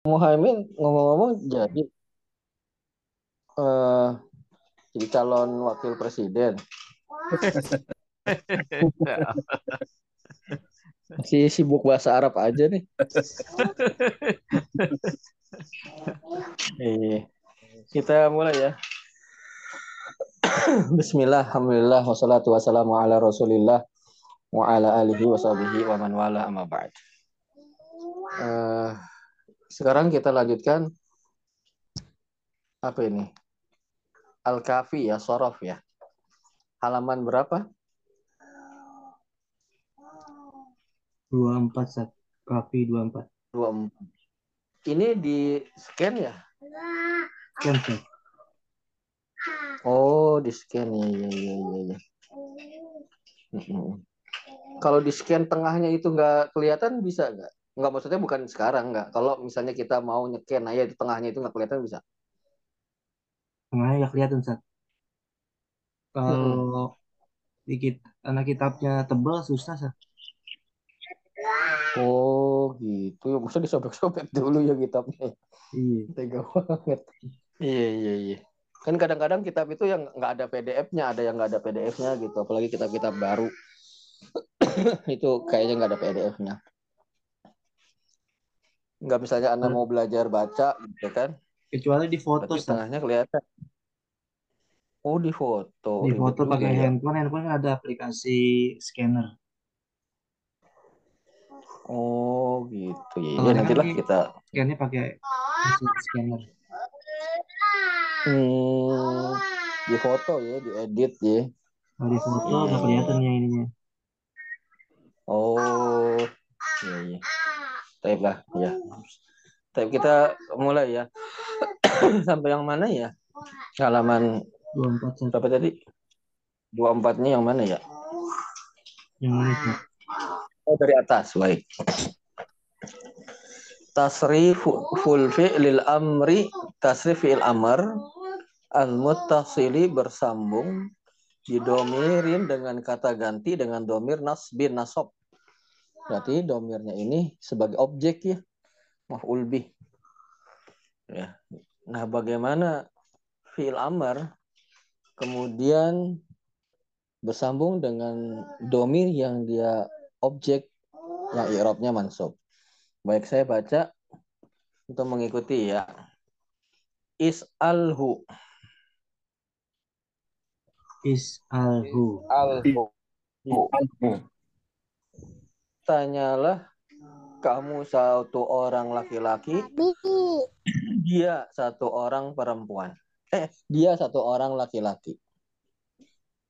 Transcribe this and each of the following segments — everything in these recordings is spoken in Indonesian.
Muhaimin ngomong-ngomong jadi uh, jadi calon wakil presiden. Masih sibuk bahasa Arab aja nih. eh, kita mulai ya. Bismillah, Alhamdulillah, wassalatu wassalamu ala rasulillah wa ala alihi wa sahbihi wa man wala amma ba'd. Uh, sekarang kita lanjutkan apa ini? Al-Kafi ya, Sorof ya. Halaman berapa? 24 Sat. Kafi 24. 24. Ini di scan ya? Scan, Sat. Oh, di scan ya, ya, ya, ya. ya. Kalau di scan tengahnya itu nggak kelihatan bisa nggak? Nggak maksudnya bukan sekarang nggak. Kalau misalnya kita mau nyeken aja di tengahnya itu nggak kelihatan bisa. Tengahnya nggak kelihatan Sat. Kalau hmm. dikit anak kitabnya tebal susah Sat. Oh gitu. Ya, Masa disobek-sobek dulu ya kitabnya. Iya. Tega banget. Iya iya iya. Kan kadang-kadang kitab itu yang nggak ada PDF-nya, ada yang nggak ada PDF-nya gitu. Apalagi kitab-kitab baru. itu kayaknya nggak ada PDF-nya nggak misalnya anda mau belajar baca gitu kan. Kecuali di foto Berarti tengahnya kelihatan. Oh di foto. Di foto pakai ya. handphone handphone ada aplikasi scanner. Oh gitu. Ya, ya nanti lah kita scannya pakai scanner. Hmm, di foto ya di edit ya. Oh, di foto nggak hmm. kelihatan ya ininya. Oh iya iya Taib lah ya. Taib kita mulai ya. Sampai yang mana ya? Halaman 24 berapa tadi? 24 nya yang mana ya? Yang mana? Oh dari atas, baik. Tasrif full fi'lil amri tasrif fi'il amr al muttasili bersambung didomirin dengan kata ganti dengan domir nasbin nasob Berarti domirnya ini sebagai objek ya. Maf'ul bih. Ya. Nah, bagaimana fi'il amar kemudian bersambung dengan domir yang dia objek yang i'rabnya mansub. Baik saya baca untuk mengikuti ya. Is'alhu. Is'alhu. Alhu. Alhu tanyalah kamu satu orang laki-laki, dia satu orang perempuan. Eh, dia satu orang laki-laki.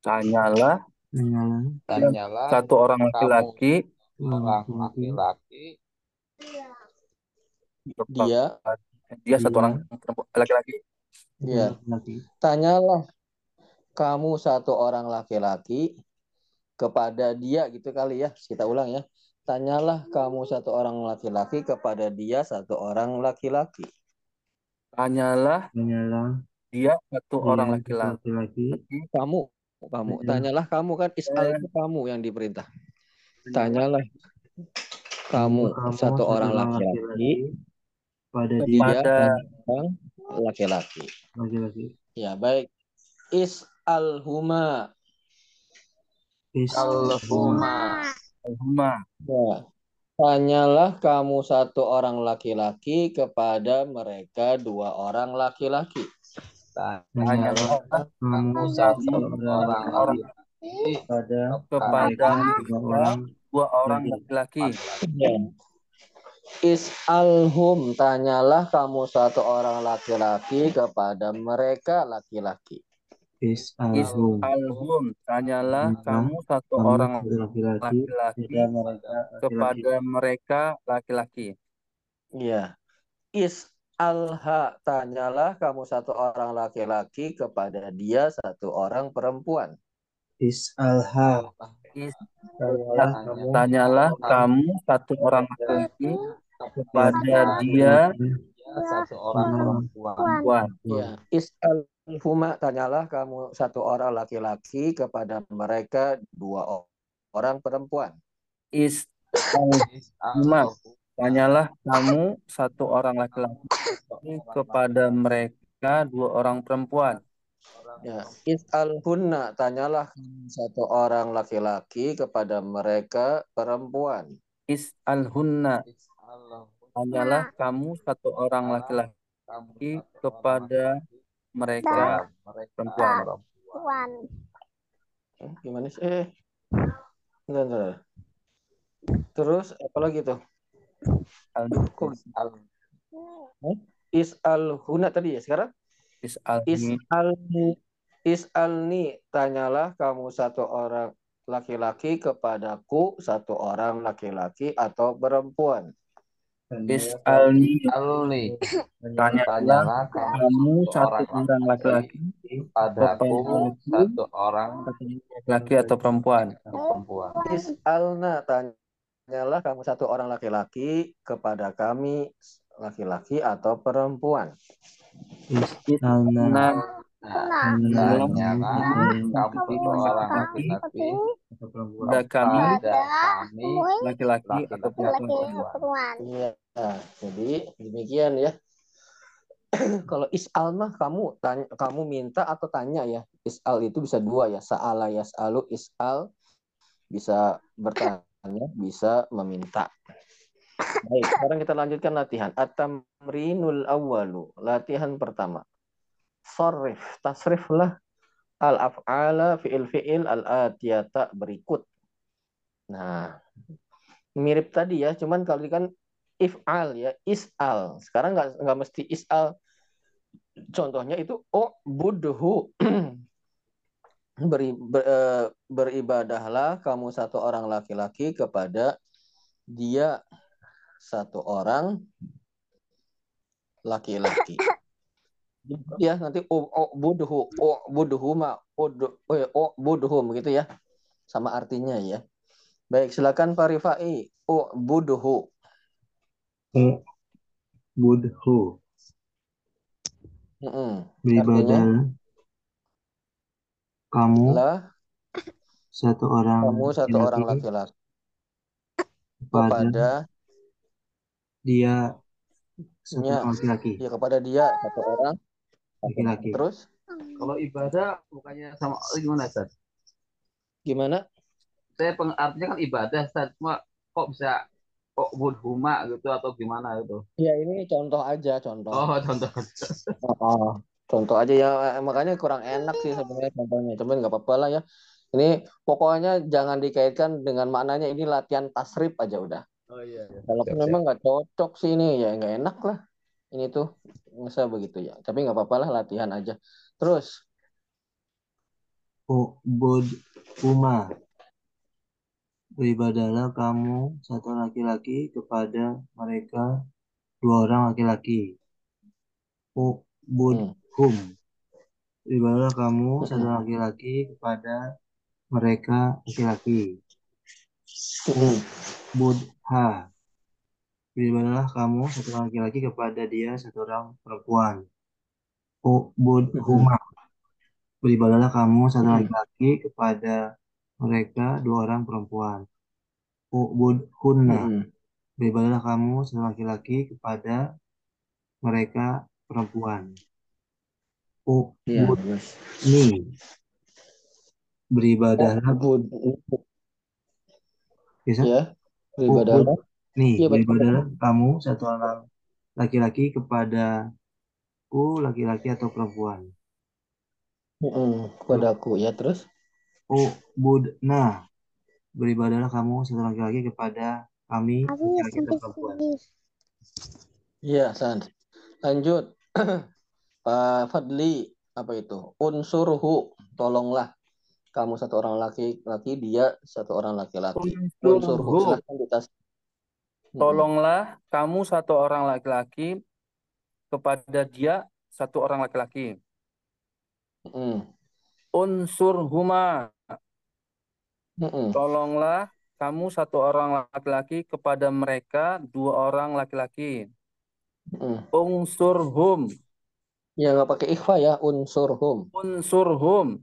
Tanyalah, tanyalah satu orang laki-laki, orang laki-laki. Dia, dia satu orang laki-laki. Iya. Tanyalah kamu satu orang laki-laki kepada dia gitu kali ya. Kita ulang ya. Tanyalah kamu satu orang laki-laki kepada dia satu orang laki-laki. Tanyalah, tanyalah dia satu dia orang laki-laki. Kamu, kamu. Tanyalah kamu kan isal itu kamu yang diperintah. Tanyalah kamu, kamu satu orang laki-laki pada dia orang laki-laki. Laki-laki. Ya baik. Is al huma. Is al Huma. Ya. Tanyalah kamu satu orang laki-laki kepada mereka dua orang laki-laki. Tanyalah kamu satu orang laki-laki kepada kepada dua orang laki-laki. Ya. Is alhum tanyalah kamu satu orang laki-laki kepada mereka laki-laki. Is alhum. Tanyalah hmm. kamu satu kamu orang laki-laki kepada mereka laki-laki. Iya. Is alha tanyalah kamu satu orang laki-laki kepada dia satu orang perempuan. Is alha. Is tanyalah, tanyalah kamu satu orang laki-laki kepada dia satu orang perempuan. Ya. Is al Huma tanyalah kamu satu orang laki-laki kepada mereka dua orang perempuan. Is Huma Tanyalah kamu satu orang laki-laki kepada mereka dua orang perempuan. Ya, is'al hunna, tanyalah satu orang laki-laki kepada mereka perempuan. Is'al hunna, tanyalah kamu satu orang laki-laki kepada mereka perempuan. Eh, Gimana sih? Eh, enggak, enggak. Terus apa lagi tuh? Kok Eh? Is'al hunna tadi ya sekarang? Is'al Is'alni Is'alni tanyalah kamu satu orang laki-laki kepadaku satu orang laki-laki atau perempuan. Is'alni Alni, tanyalah tanyalah kamu satu orang laki-laki padaku satu orang laki atau perempuan. perempuan. Is'alna tanyalah kamu satu orang laki-laki kepada kami laki-laki atau perempuan. Is'alna Nah, Nah, tanyalah kamu satu orang laki-laki atau perempuan. kepada kami laki-laki atau perempuan. Iya, jadi demikian ya. Kalau is'al mah kamu tanya, kamu minta atau tanya ya. Is'al itu bisa dua ya. Sa'ala yas'alu is'al bisa bertanya, bisa meminta. Baik, sekarang kita lanjutkan latihan. At-tamrinul awwalu. Latihan pertama. Sarrif, tasriflah al-af'ala fi'il-fi'il al-atiyata berikut. Nah, mirip tadi ya, cuman kalau kan if'al ya, is'al. Sekarang nggak nggak mesti is'al. Contohnya itu oh budhu. Beri, ber- eh, beribadahlah kamu satu orang laki-laki kepada dia satu orang laki-laki. Ya nanti oh, oh budhu, oh budhu ma, oh, oh, oh budhum gitu ya, sama artinya ya. Baik, silakan Pak Rifai. Oh budhu. Budhu. Mm-mm. Beribadah kamu Lah, satu orang kamu satu orang laki-laki laki-laki kepada kepada dia satu orang laki-laki. ya kepada dia satu orang Laki-laki. terus Kalau ibadah bukannya sama gimana Ustaz? gimana Saya peng, artinya kan ibadah Ustaz, cuma kok bisa kok budhuma gitu atau gimana gitu. ya ini contoh aja contoh Oh, contoh. Oh, contoh aja ya Eh, makanya kurang enak sih sebenarnya contohnya cuman nggak apa-apa lah ya ini pokoknya jangan dikaitkan dengan maknanya ini latihan tasrif aja udah Oh iya. iya. Kalaupun Siap, memang nggak cocok sih ini ya nggak enak lah. Ini tuh masa begitu ya. Tapi nggak apa-apa lah latihan aja. Terus Ubud Uma. Beribadahlah kamu satu laki-laki kepada mereka dua orang laki-laki. Ubud hum. Beribadahlah kamu satu laki-laki kepada mereka laki-laki. Budha. Beribadahlah kamu satu laki-laki kepada dia satu orang perempuan. Ubudhuma. Beribadahlah kamu satu laki-laki kepada mereka dua orang perempuan. Ubudhunna. Mm-mm. Beribadahlah kamu satu laki-laki kepada mereka perempuan. Ubudni. terus. Beribadahlah bisa? ya beribadah Nih, betul. beribadahlah kamu satu orang laki-laki kepada ku laki-laki atau perempuan. Mm-mm, padaku ya terus. Ubudna. Beribadahlah kamu satu laki-laki kepada kami perempuan. Iya, San. Lanjut. Pak Fadli, apa itu? Unsurhu, tolonglah. Kamu satu orang laki-laki, dia satu orang laki-laki. Unsurhu, Unsurhu. silahkan ditas. Tolonglah kamu satu orang laki-laki kepada dia satu orang laki-laki. Unsur huma. Mm-mm. Tolonglah kamu satu orang laki-laki kepada mereka dua orang laki-laki. Mm-mm. Unsurhum. Ya nggak pakai ikhfa ya, unsurhum. Unsurhum.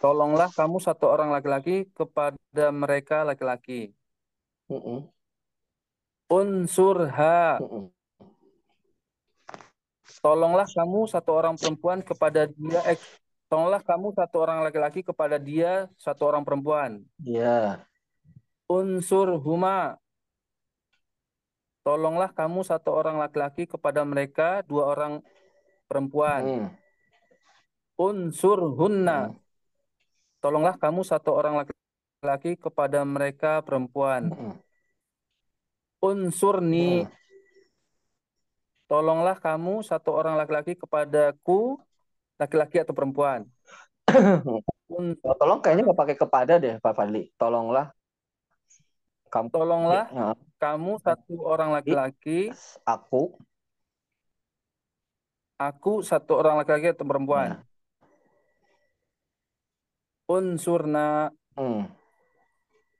Tolonglah kamu satu orang laki-laki kepada mereka laki-laki. Mm-mm. Unsurha. Mm-mm. Tolonglah kamu satu orang perempuan kepada dia. Eh, tolonglah kamu satu orang laki-laki kepada dia satu orang perempuan. Ya. Unsurhuma. Tolonglah kamu satu orang laki-laki kepada mereka dua orang perempuan. Mm. Unsurhunna. Mm. Tolonglah kamu satu orang laki-laki kepada mereka perempuan. Mm-mm. Unsurni. Mm. Tolonglah kamu satu orang laki-laki kepadaku, laki-laki atau perempuan. Un- Oh, tolong kayaknya nggak pakai kepada deh Pak Fadli. Tolonglah kamu Tolonglah Ya, kamu satu orang laki-laki, aku aku satu orang laki-laki atau Ya. perempuan. Unsurna. Hmm.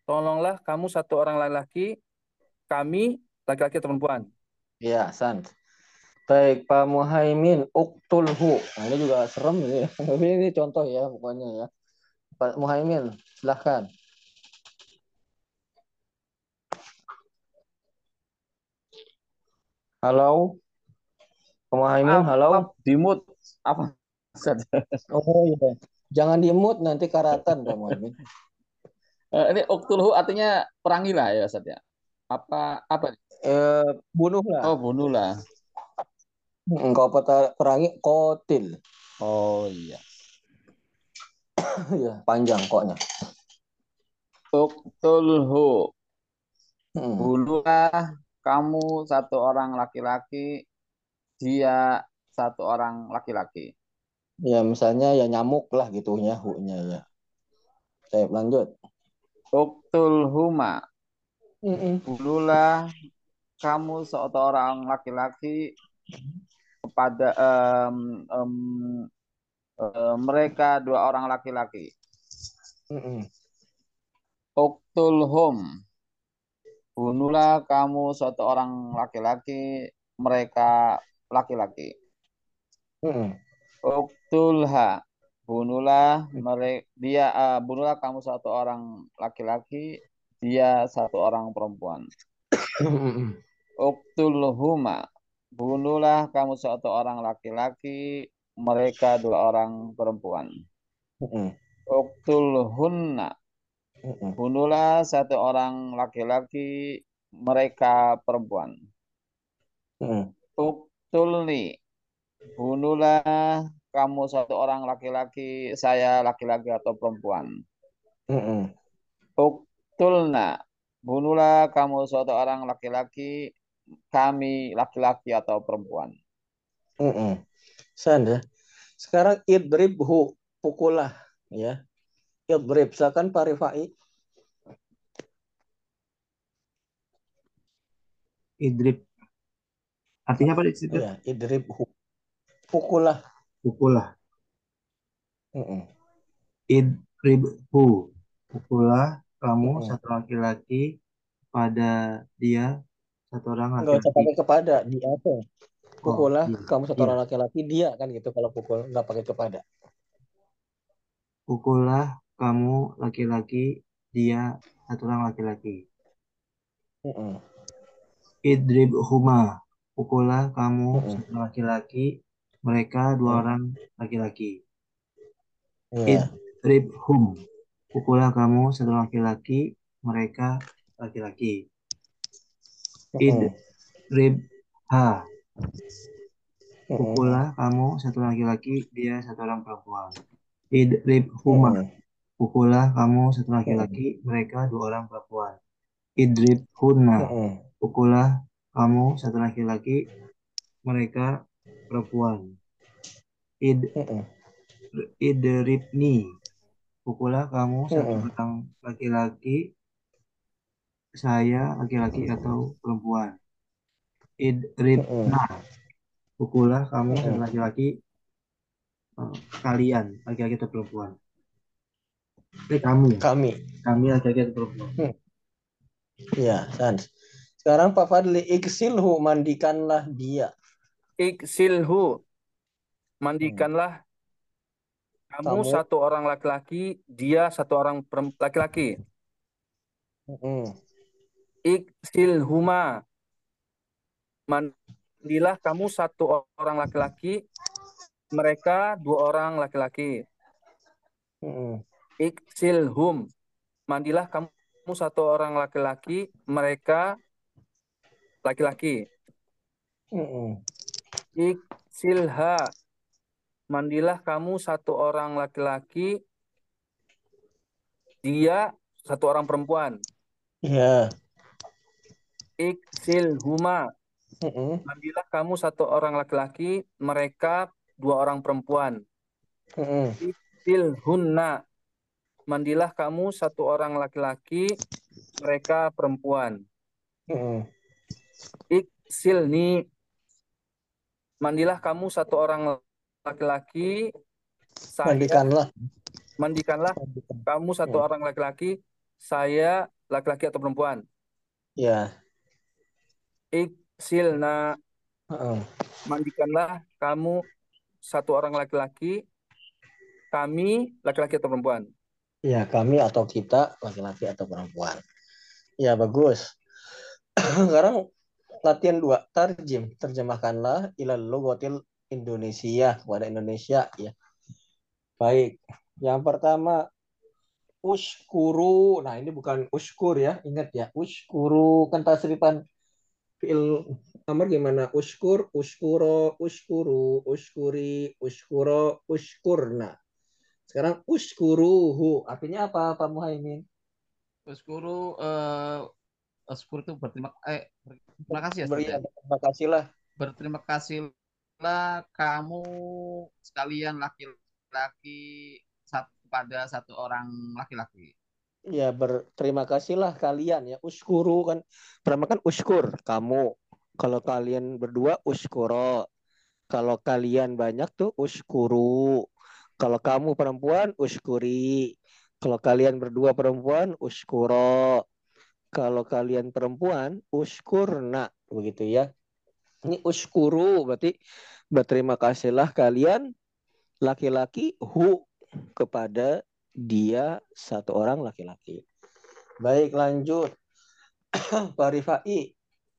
Tolonglah kamu satu orang laki-laki, kami laki-laki atau perempuan. Ya, san. Baik, Pak Muhaimin, uktulhu. Nah, ini juga serem ini. Tapi ini contoh ya, pokoknya ya. Pak Muhaimin, silahkan. Halo, Pak Muhaimin, Maaf, halo. maaf, di mute. Apa? Oh iya, jangan di-mute nanti karatan, Pak Muhaimin. Eh, ini uktulhu artinya perangilah ya Ustaz ya. Apa apa? Eh, bunuhlah. Oh, bunuhlah. Engkau perangi kotil. Oh iya. ya, panjang koknya. Uktulhu. Hmm. Bunuhlah kamu satu orang laki-laki, dia satu orang laki-laki. Ya, misalnya ya nyamuk lah gitunya, hu-nya ya. Saya lanjut. Uktulhuma. Mm-mm. Bunuhlah kamu seorang laki-laki kepada em, em, eh, mereka dua orang laki-laki. Mm-mm. Uktulhum. Bunuhlah kamu suatu orang laki-laki, mereka laki-laki. Uktulha. Bunuhlah mereka dia eh, bunuhlah kamu satu orang laki-laki, dia satu orang perempuan. Uktulhuma. Bunuhlah kamu satu orang laki-laki, mereka dua orang perempuan. Mm-mm. Uktulhunna. Mm-mm. Bunuhlah satu orang laki-laki, mereka perempuan. Uktulni. Bunuhlah kamu satu orang laki-laki, saya laki-laki atau perempuan. Uktulna. Bunuhlah kamu suatu orang laki-laki, kami laki-laki atau perempuan. Mm-mm. San ya. Sekarang idribhu, pukullah ya. Idrib, silakan Pak Rifai. Idrib. Artinya apa di situ? Ya, idribhu. Pukullah. Pukullah. Mm-mm. Idribhu. Pukullah kamu Mm-mm. satu laki-laki pada dia satu orang Nggak usah laki-laki. pakai kepada, dia apa? Oh, Pukullah, iya. kamu satu Iya. orang laki-laki, dia kan gitu kalau pukul nggak pakai kepada. Pukullah kamu laki-laki dia satu orang laki-laki. Mm-mm. Idribhuma. Pukullah kamu Mm-mm. satu laki-laki mereka dua Mm. orang laki-laki. Iya. Idribhum. Pukullah kamu satu laki-laki mereka laki-laki. Mm-mm. Idribha. Mm-mm. Pukullah kamu satu laki-laki, dia satu orang perempuan. Idribhuma. Mm-mm. Pukullah kamu satu laki-laki, mereka dua orang perempuan. Idribhunna. Mm-mm. Pukullah kamu satu laki-laki, mereka perempuan. Id idribni. Pukullah kamu satu orang laki-laki, saya laki-laki atau perempuan. Idribna. Pukullah kamu Mm-mm. laki-laki, eh, kalian laki-laki atau perempuan. Eh kamu, Kami. kami laki-laki atau perempuan. Ya, Sans. Sekarang Pak Fadli, iksilhu, mandikanlah dia. Iksilhu. Mandikanlah kamu Kamu. satu orang laki-laki, dia satu orang laki-laki. Mm-mm. Iksilhuma. mandilah kamu satu orang laki-laki, mereka dua orang laki-laki. Mm-mm. Iksilhum, mandilah kamu satu orang laki-laki, mereka laki-laki. Mm-mm. Iksilha, mandilah kamu satu orang laki-laki, dia satu orang perempuan. Ya. Iksilhuma, Mm-mm. mandilah kamu satu orang laki-laki, mereka dua orang perempuan. Mm-mm. Iksilhunna, mandilah kamu satu orang laki-laki, mereka perempuan. Mm-mm. Iksilni, mandilah kamu satu orang laki-laki, saya Mandikanlah. mandikanlah kamu satu Ya. orang laki-laki, saya laki-laki atau perempuan. Ya. Iksilna, Heeh. mandikanlah kamu satu orang laki-laki, kami laki-laki atau perempuan. Ya, kami atau kita laki-laki atau perempuan. Ya, bagus. Sekarang latihan dua, tarjim. Terjemahkanlah ilal logotil Indonesia kepada Indonesia ya. Baik. Yang pertama uskuru. Nah, ini bukan uskur ya. Ingat ya, uskuru kan tasrifan fiil amar gimana? Uskur, uskuro, uskuru, uskuri, uskuro, uskurna. Sekarang uskuruhu artinya apa Pak Muhaimin? Uskuru eh uskuru itu berterima eh berterima kasih ya Beri ya. terima kasihlah. Berterima kasihlah kamu sekalian laki-laki satu kepada satu orang laki-laki. Ya berterima kasihlah kalian ya. Uskuru kan pertama kan uskur kamu. Kalau kalian berdua uskuro. Kalau kalian banyak tuh uskuru. Kalau kamu perempuan uskuri. Kalau kalian berdua perempuan uskuro. Kalau kalian perempuan uskurna begitu ya. Ini uskuru berarti berterima kasihlah kalian laki-laki hu kepada dia satu orang laki-laki. Baik lanjut. Pak Rifai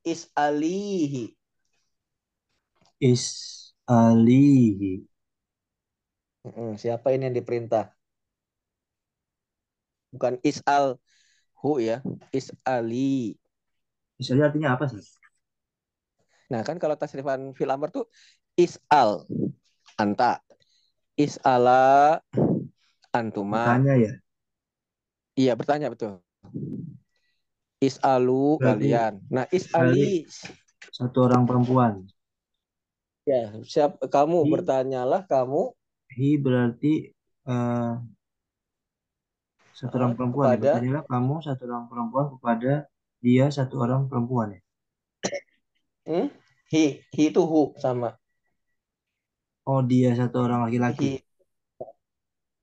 is'alihi. Is alihi. Siapa ini yang diperintah? Bukan is'al hu ya, is'ali. Isali artinya apa sih? Nah, kan kalau tasrifan fil amr tuh is'al anta. Is'ala antuma. Tanya ya. Iya, bertanya betul. Is'alu kalian. Nah, is'ali Satu orang perempuan. ya, siap kamu Hi, bertanyalah kamu hi berarti eh, satu orang uh, perempuan ya. kepada Bertanyalah kamu satu orang perempuan kepada dia satu orang perempuan ya. hmm? hi hi itu hu sama Oh dia satu orang laki-laki.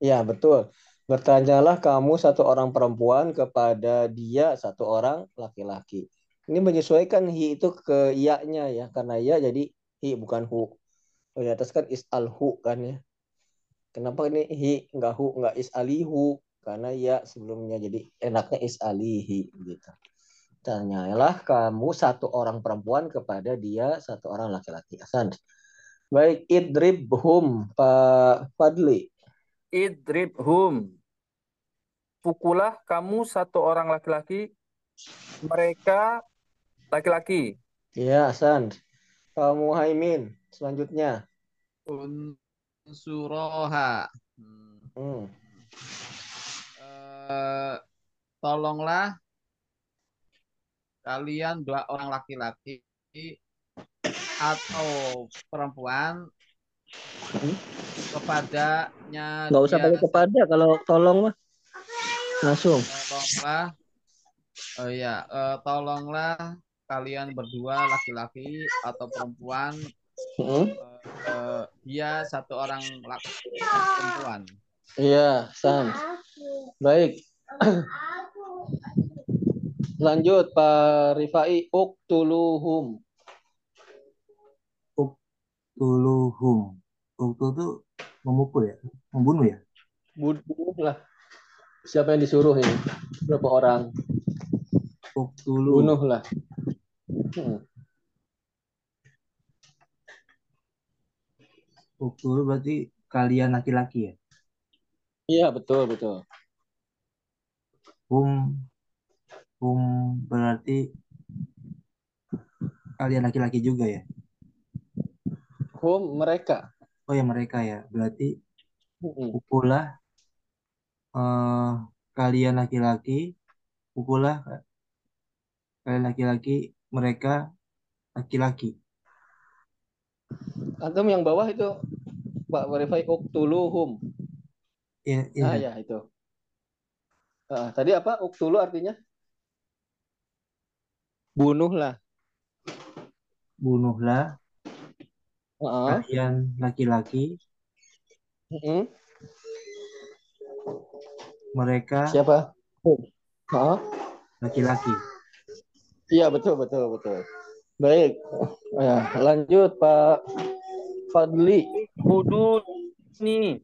Ya betul. Bertanyalah kamu satu orang perempuan kepada dia satu orang laki-laki. Ini menyesuaikan hi itu ke ya-nya ya karena ya jadi hi bukan hu oh, di atas kan is al hu kan ya. Kenapa ini hi nggak hu nggak is alihu karena ya sebelumnya jadi enaknya is alihi gitu. Tanyalah kamu satu orang perempuan kepada dia satu orang laki-laki. Hasan baik idribhum Pak Fadli Idribhum, pukulah kamu satu orang laki-laki, mereka laki-laki. ya Hasan Pak Muhaimin selanjutnya Unsuroha. Hmm. hmm. Eh, tolonglah kalian dua orang laki-laki atau perempuan Hmm? Kepadanya nggak usah pakai kepada kalau tolong mah. Langsung. Tolonglah. Oh ya eh, tolonglah kalian berdua laki-laki atau perempuan. Hmm? eh, eh, dia satu orang laki perempuan. Iya Hasan baik. Lanjut Pak Rifai uktuluhum. Uktuluhum. Uktul itu memukul ya, membunuh ya? Bunuh lah. Siapa yang disuruh ini? Berapa orang? Dulu. Bunuh lah. Hmm. Berarti kalian laki-laki ya? Iya betul betul. Hum, hum berarti kalian laki-laki juga ya? Hum mereka. Oh ya mereka ya. Berarti pukullah eh, kalian laki-laki, pukullah kalian laki-laki, mereka laki-laki. Antum yang bawah itu Pak Verify uktuluhum. Ya, ya, Ah ya itu. Ah, tadi apa uktulu artinya? Bunuhlah. bunuhlah Ah, kalian laki-laki, mm-mm. mereka Siapa? Ah, laki-laki. Iya betul betul betul. Baik. Ya, lanjut Pak Fadli. Hudud nih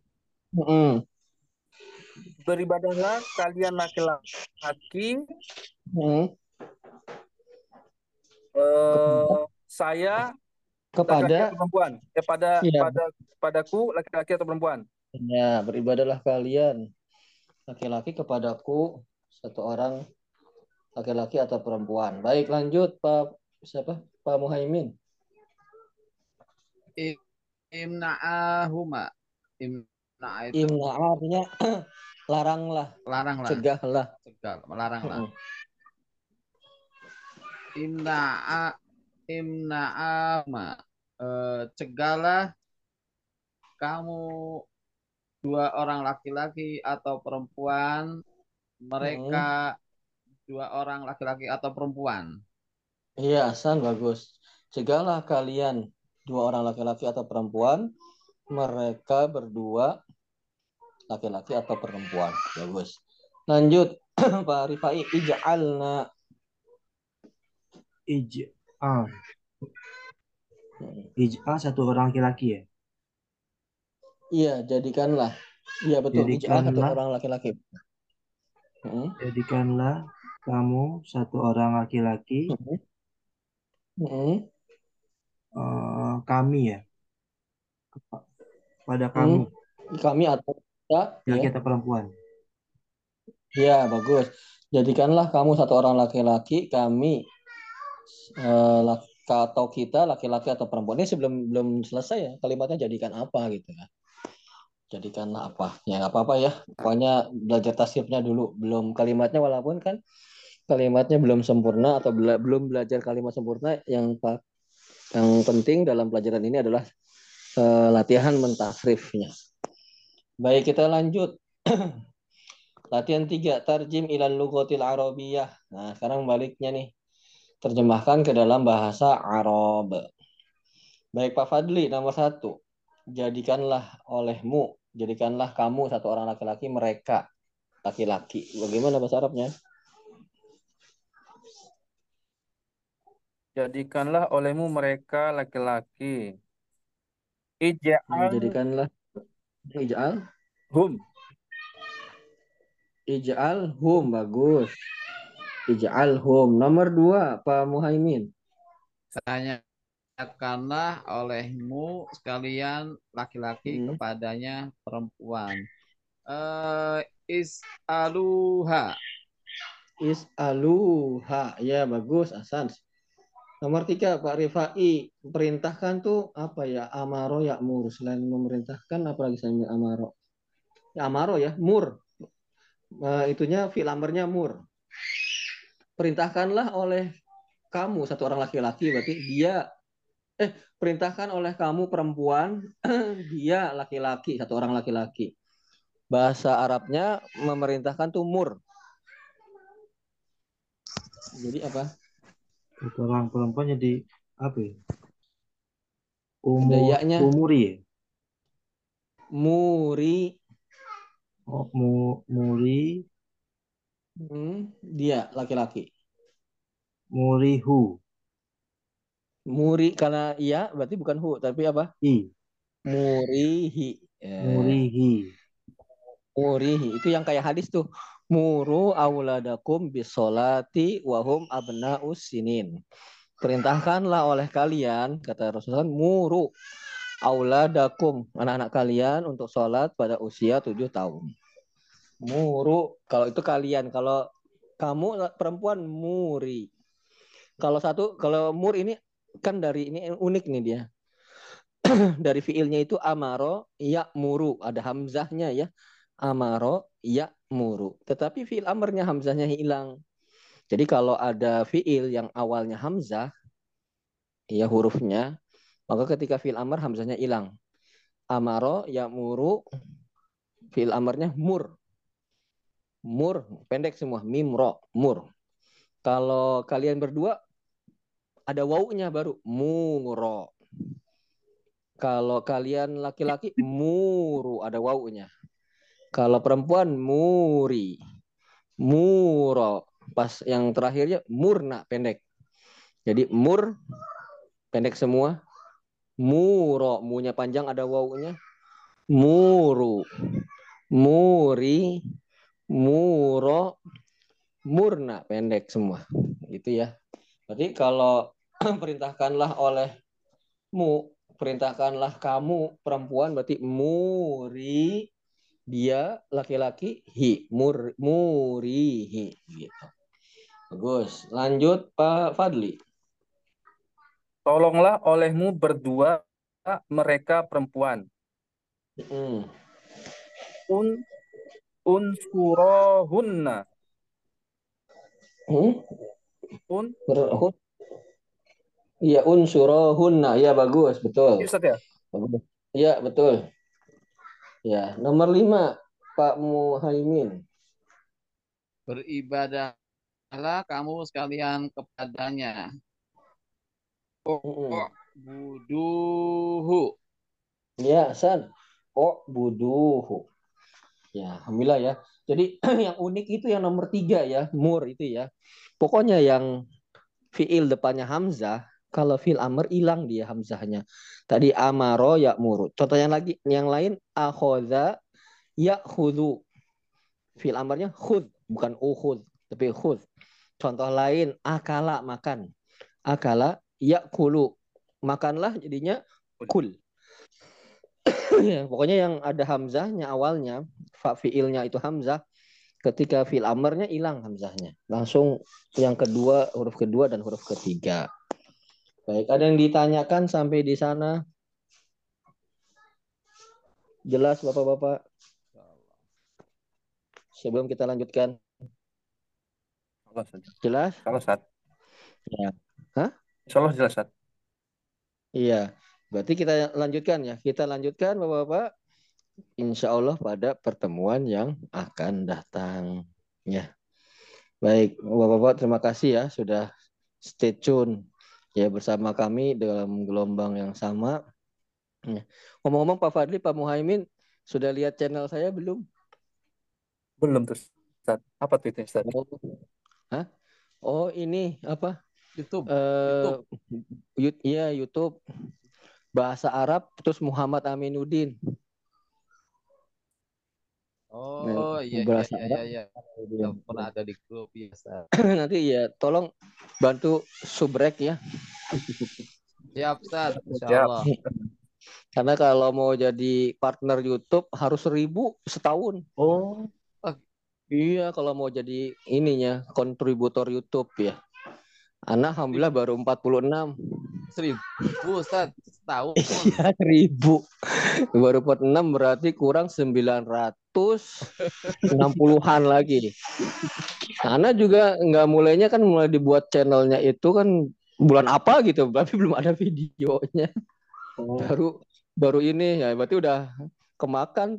Mm-mm. beribadahlah kalian laki-laki Mm. eh, saya Kepada atau perempuan eh pada Iya. pada padaku laki-laki atau perempuan ya beribadahlah kalian laki-laki kepadaku satu orang laki-laki atau perempuan. Baik lanjut Pak siapa? Pak Muhaimin. Imna'ahuma. Imna'a itu Imna artinya laranglah, laranglah, cegahlah. cegah, melaranglah. Imna'a imna'ama. Eh, cegahlah kamu dua orang laki-laki atau perempuan mereka dua orang laki-laki atau perempuan Iya, Hasan bagus. Cegahlah kalian dua orang laki-laki atau perempuan, mereka berdua laki-laki atau perempuan. Bagus. Lanjut Pak Rifai ij'alna Ij'al. Ij'al satu orang laki-laki ya? Iya, jadikanlah. Iya betul, ij'al satu Jadikanlah. orang laki-laki. Hmm. Jadikanlah kamu satu orang laki-laki Hmm. eh, kami ya. Pada kami, Kami atau kita, ya. laki atau perempuan. Ya, bagus. Jadikanlah kamu satu orang laki-laki, kami lak- atau kita laki-laki atau perempuan. Ini sebelum belum selesai ya kalimatnya jadikan apa gitu kan. Jadikanlah apa? Ya nggak apa-apa ya. Pokoknya belajar tasrifnya dulu. Belum kalimatnya walaupun kan kalimatnya belum sempurna atau bela- belum belajar kalimat sempurna yang yang penting dalam pelajaran ini adalah eh, latihan mentasrifnya. Baik, kita lanjut. Latihan tiga, tarjim ilal lughatil arabiyah. Nah, sekarang baliknya nih. Terjemahkan ke dalam bahasa Arab. Baik Pak Fadli, nomor satu. Jadikanlah olehmu, jadikanlah kamu satu orang laki-laki, mereka laki-laki. Bagaimana bahasa Arabnya? jadikanlah olehmu mereka laki-laki ij'al Jadikanlah ij'al, hum ij'al hum, bagus. Ij'al hum. Nomor dua, Pak Muhaimin. tanyakanlah olehmu sekalian laki-laki Hmm. kepadanya perempuan eh is'aluha Is'aluha. Ya, bagus, Hasan. Nomor tiga, Pak Rifai. Perintahkan tuh apa ya? Amaro ya mur. Selain memerintahkan, apa lagi selain amaro? Ya, amaro ya, mur. Eh, itunya fil amrnya mur. Perintahkanlah oleh kamu satu orang laki-laki berarti dia eh perintahkan oleh kamu perempuan dia laki-laki satu orang laki-laki. Bahasa Arabnya memerintahkan tuh mur. Jadi apa? Satu orang perempuan jadi apa ya? Umur, Dayanya. umuri ya? Muri Oh, mu, muri, hmm, dia laki-laki. murihu. Muri karena iya berarti bukan hu tapi apa? I, Murihi. Eh, murihi. Murihi itu yang kayak hadis tuh. Muru auladakum bisolati wahum abnaus sinin. Perintahkanlah oleh kalian kata Rasulullah muru auladakum anak-anak kalian untuk sholat pada usia tujuh tahun. Muru kalau itu kalian, kalau kamu perempuan muri. Kalau satu kalau mur ini kan dari ini unik nih dia. dari fiilnya itu amaro ya muru. Ada hamzahnya ya. Amaro ya muru. Tetapi fiil amarnya hamzahnya hilang. Jadi kalau ada fiil yang awalnya hamzah ya hurufnya maka ketika fiil amar hamzahnya hilang. Amaro ya muru fiil amarnya mur mur pendek semua mimro mur kalau kalian berdua ada wawunya baru muro kalau kalian laki-laki muru ada wawunya. Kalau perempuan muri. Muro. Pas yang terakhirnya murna pendek. Jadi mur pendek semua. Muro, munya panjang ada wawunya. Muru. Muri. Muro. Murna pendek semua. Gitu ya. Berarti kalau perintahkanlah oleh mu perintahkanlah kamu perempuan berarti muri dia laki-laki hi mur murihi gitu. Bagus. Lanjut Pak Fadli. Tolonglah olehmu berdua mereka perempuan. Hmm. Un unsurohunna. Hmm? Un Ber- Iya, unsurohunna. Iya, bagus, betul. Iya, Ustaz ya? Bagus. Iya, betul. Ya, nomor lima, Pak Muhaimin. Beribadahlah kamu sekalian kepadanya. Oh, buduhu. Ya, San. Oh, buduhu. Ya, alhamdulillah ya. Jadi yang unik itu yang nomor tiga ya, mur itu ya. Pokoknya yang fiil depannya hamzah, kalau fil amr hilang dia hamzahnya. Tadi amaro ya muru. Contoh yang lagi, yang lain akhoda ya khudu. Fil amarnya khud, bukan ukhud, tapi khud. Contoh lain akala makan. Akala ya kulu. Makanlah jadinya kul. Ya, pokoknya yang ada hamzahnya awalnya, fa fiilnya itu hamzah, ketika fil amarnya hilang hamzahnya. Langsung yang kedua, huruf kedua dan huruf ketiga. Baik, ada yang ditanyakan sampai di sana? Jelas Bapak-bapak? Sebelum kita lanjutkan. Jelas? Kalau saat. Ya. Hah? Insya Allah jelas saat. Iya. Berarti kita lanjutkan ya. Kita lanjutkan Bapak-bapak. Insya Allah pada pertemuan yang akan datang. Ya. Baik, Bapak-bapak terima kasih ya sudah stay tune ya bersama kami dalam gelombang yang sama. Ya. Ngomong-ngomong Pak Fadli, Pak Muhaimin sudah lihat channel saya belum? Belum terus. Ustaz. Apa tuh itu Ustaz? Oh, Hah? oh ini apa? YouTube. Eh, YouTube. Iya YouTube bahasa Arab terus Muhammad Aminuddin. Oh Nah, iya iya bahasa iya Arab. iya. iya. Pernah ada di grup ya. Ustaz. Nanti ya tolong bantu subrek ya. Siap Ustaz, Insya Siap. Allah. Karena kalau mau jadi partner YouTube harus seribu setahun. Oh, Iya, kalau mau jadi ininya kontributor YouTube ya. Anak alhamdulillah baru 46. Seribu Ustaz, setahun. Iya, seribu. Baru 46 berarti kurang 960-an lagi. Ana juga nggak mulainya kan mulai dibuat channelnya itu kan bulan apa gitu, tapi belum ada videonya. Baru baru ini ya berarti udah kemakan tuh